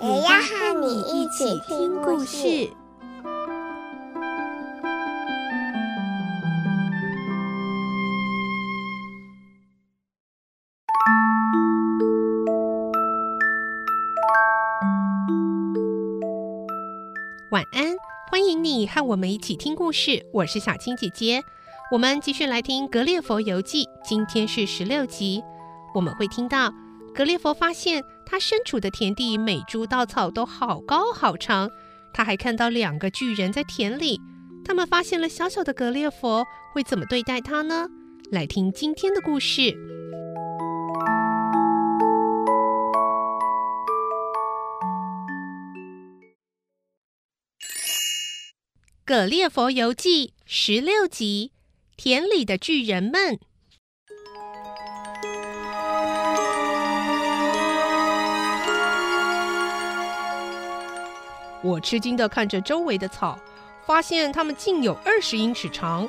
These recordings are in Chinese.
也要和你一起听故事。晚安，欢迎你和我们一起听故事。我是小青姐姐，我们继续来听《格列佛游记》，今天是十六集。我们会听到格列佛发现他身处的田地每株稻草都好高好长，他还看到两个巨人在田里。他们发现了小小的格列佛，会怎么对待他呢？来听今天的故事。《格列佛游记》十六集：田里的巨人们。我吃惊地看着周围的草，发现它们竟有二十英尺长，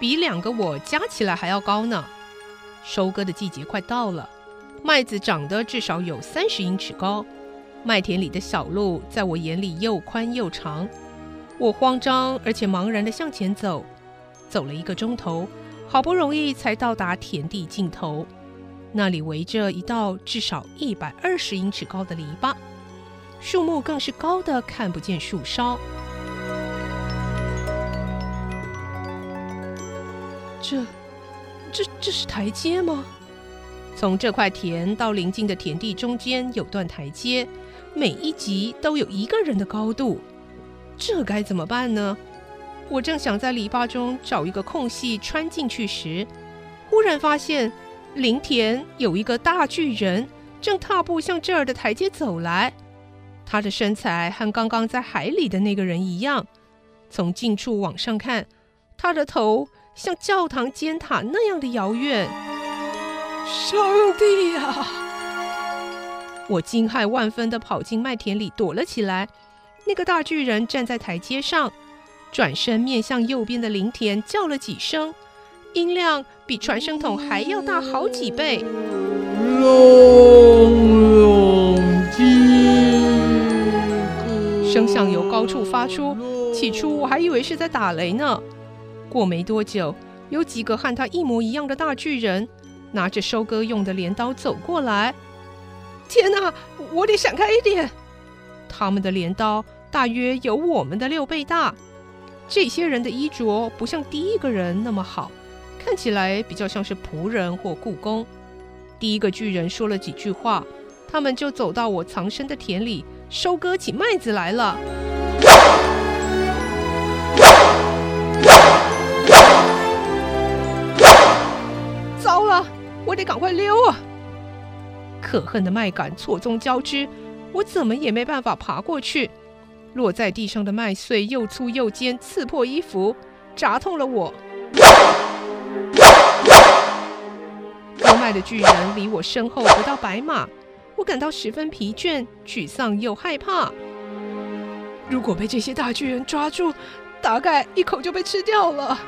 比两个我加起来还要高呢。收割的季节快到了，麦子长得至少有三十英尺高。麦田里的小路在我眼里又宽又长。我慌张而且茫然地向前走，走了一个钟头，好不容易才到达田地尽头。那里围着一道至少一百二十英尺高的篱笆，树木更是高得看不见树梢。这、这、这是台阶吗？从这块田到邻近的田地中间有段台阶，每一级都有一个人的高度。这该怎么办呢？我正想在篱笆中找一个空隙穿进去时，忽然发现林田有一个大巨人正踏步向这儿的台阶走来。他的身材和刚刚在海里的那个人一样。从近处往上看，他的头像教堂尖塔那样的遥远。上帝啊！我惊骇万分地跑进麦田里躲了起来。那个大巨人站在台阶上，转身面向右边的林田叫了几声，音量比传声筒还要大好几倍。声响由高处发出，起初我还以为是在打雷呢。过没多久，有几个和他一模一样的大巨人，拿着收割用的镰刀走过来。天哪，我得闪开一点！他们的镰刀。大约有我们的六倍大。这些人的衣着不像第一个人那么好，看起来比较像是仆人或雇工。第一个巨人说了几句话，他们就走到我藏身的田里，收割起麦子来了。糟了，我得赶快溜啊！可恨的麦秆错综交织，我怎么也没办法爬过去。落在地上的麦穗又粗又尖，刺破衣服，扎痛了我。割麦的巨人离我身后不到百码，我感到十分疲倦、沮丧又害怕。如果被这些大巨人抓住，大概一口就被吃掉了。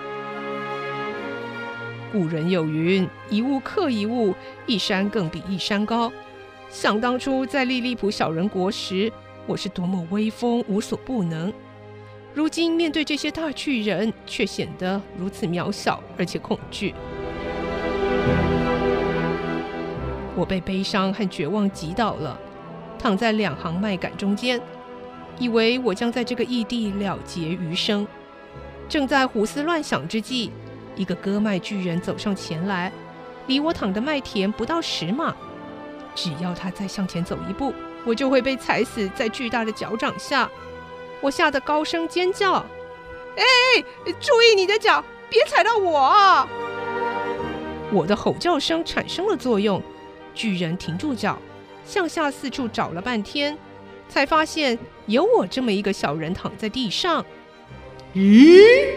古人有云：“一物克一物，一山更比一山高。”想当初在利利浦小人国时，我是多么威风无所不能，如今面对这些大巨人，却显得如此渺小而且恐惧。我被悲伤和绝望击倒了，躺在两行麦秆中间，以为我将在这个异地了结余生。正在胡思乱想之际，一个割麦巨人走上前来，离我躺的麦田不到十码，只要他再向前走一步。我就会被踩死在巨大的脚掌下，我吓得高声尖叫：“哎，注意你的脚，别踩到我！”我的吼叫声产生了作用，巨人停住脚，向下四处找了半天，才发现有我这么一个小人躺在地上。咦？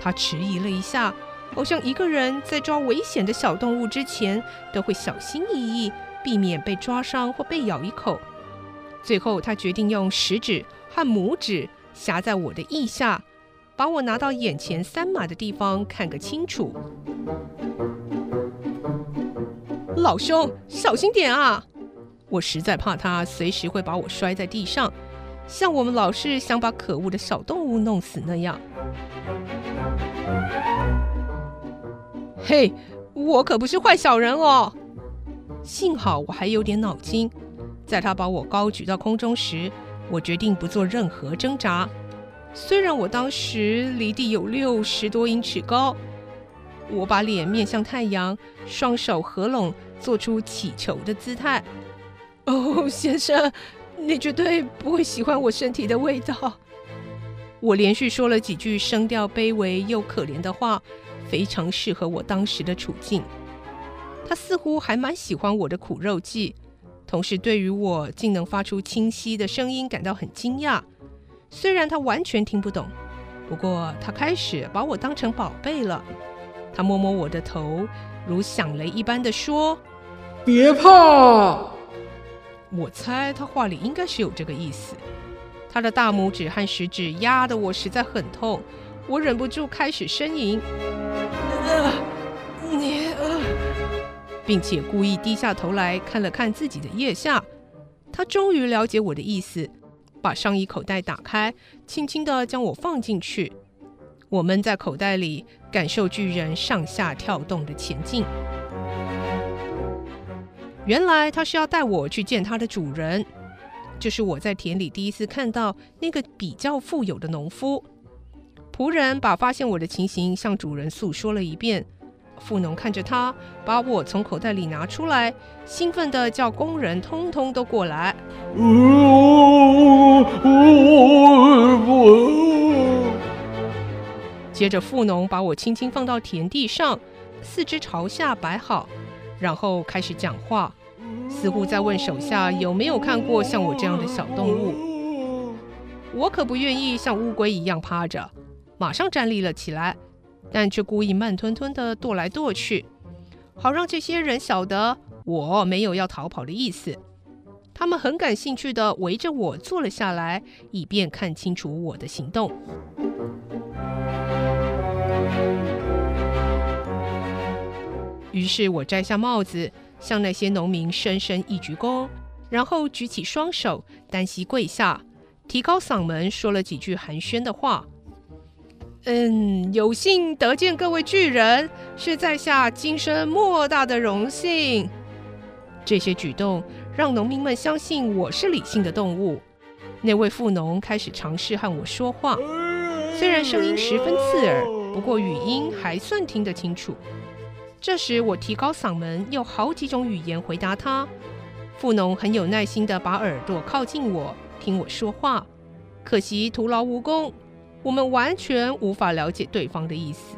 他迟疑了一下，好像一个人在抓危险的小动物之前都会小心翼翼，避免被抓伤或被咬一口。最后，他决定用食指和拇指夹在我的腋下，把我拿到眼前三码的地方看个清楚。老兄，小心点啊！我实在怕他随时会把我摔在地上，像我们老是想把可恶的小动物弄死那样。嘿，我可不是坏小人哦！幸好我还有点脑筋，在他把我高举到空中时，我决定不做任何挣扎。虽然我当时离地有六十多英尺高，我把脸面向太阳，双手合拢，做出乞求的姿态。哦，先生，你绝对不会喜欢我身体的味道。我连续说了几句声调卑微又可怜的话，非常适合我当时的处境。他似乎还蛮喜欢我的苦肉计，同时对于我竟能发出清晰的声音感到很惊讶。虽然他完全听不懂，不过他开始把我当成宝贝了。他摸摸我的头，如响雷一般的说：“别怕。”我猜他话里应该是有这个意思。他的大拇指和食指压得我实在很痛，我忍不住开始呻吟，呃，你，呃，并且故意低下头来看了看自己的腋下。他终于了解我的意思，把上衣口袋打开，轻轻地将我放进去。我闷在口袋里，感受巨人上下跳动的前进。原来他是要带我去见他的主人，这是我在田里第一次看到那个比较富有的农夫。仆人把发现我的情形向主人诉说了一遍。富农看着他，把我从口袋里拿出来，兴奋地叫工人通通都过来。接着，富农把我轻轻放到田地上，四肢朝下摆好，然后开始讲话。似乎在问手下有没有看过像我这样的小动物。我可不愿意像乌龟一样趴着，马上站立了起来，但却故意慢吞吞地踱来踱去，好让这些人晓得我没有要逃跑的意思。他们很感兴趣地围着我坐了下来，以便看清楚我的行动。于是我摘下帽子。向那些农民深深一鞠躬，然后举起双手，单膝跪下，提高嗓门说了几句寒暄的话。嗯，有幸得见各位巨人，是在下今生莫大的荣幸。这些举动让农民们相信我是理性的动物。那位富农开始尝试和我说话，虽然声音十分刺耳，不过语音还算听得清楚。这时，我提高嗓门，用好几种语言回答他。富农很有耐心地把耳朵靠近我，听我说话。可惜徒劳无功，我们完全无法了解对方的意思。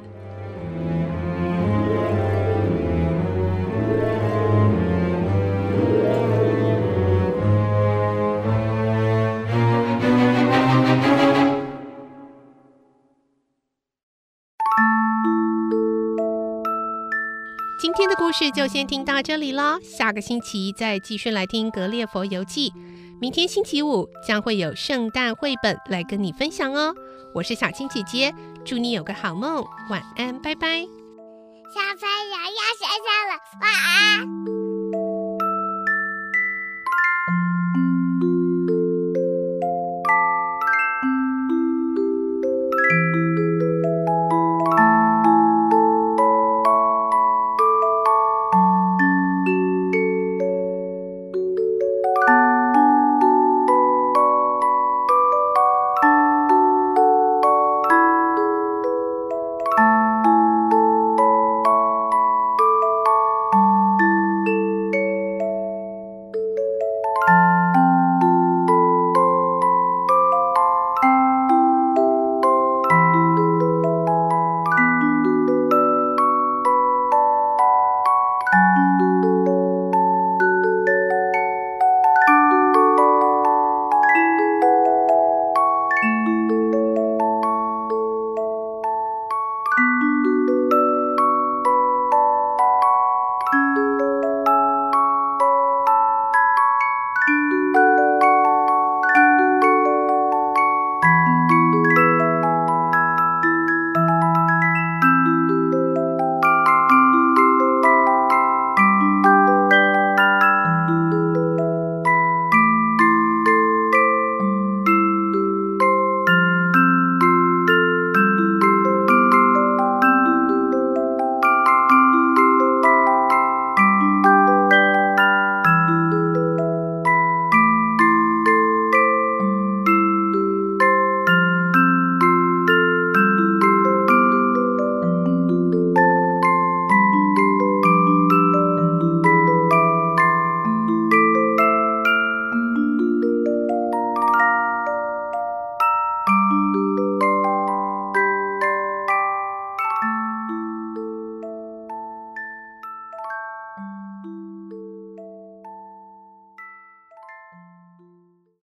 今天的故事就先听到这里了，下个星期再继续来听《格列佛游记》。明天星期五将会有圣诞绘本来跟你分享哦。我是小青姐姐，祝你有个好梦，晚安，拜拜。小朋友要，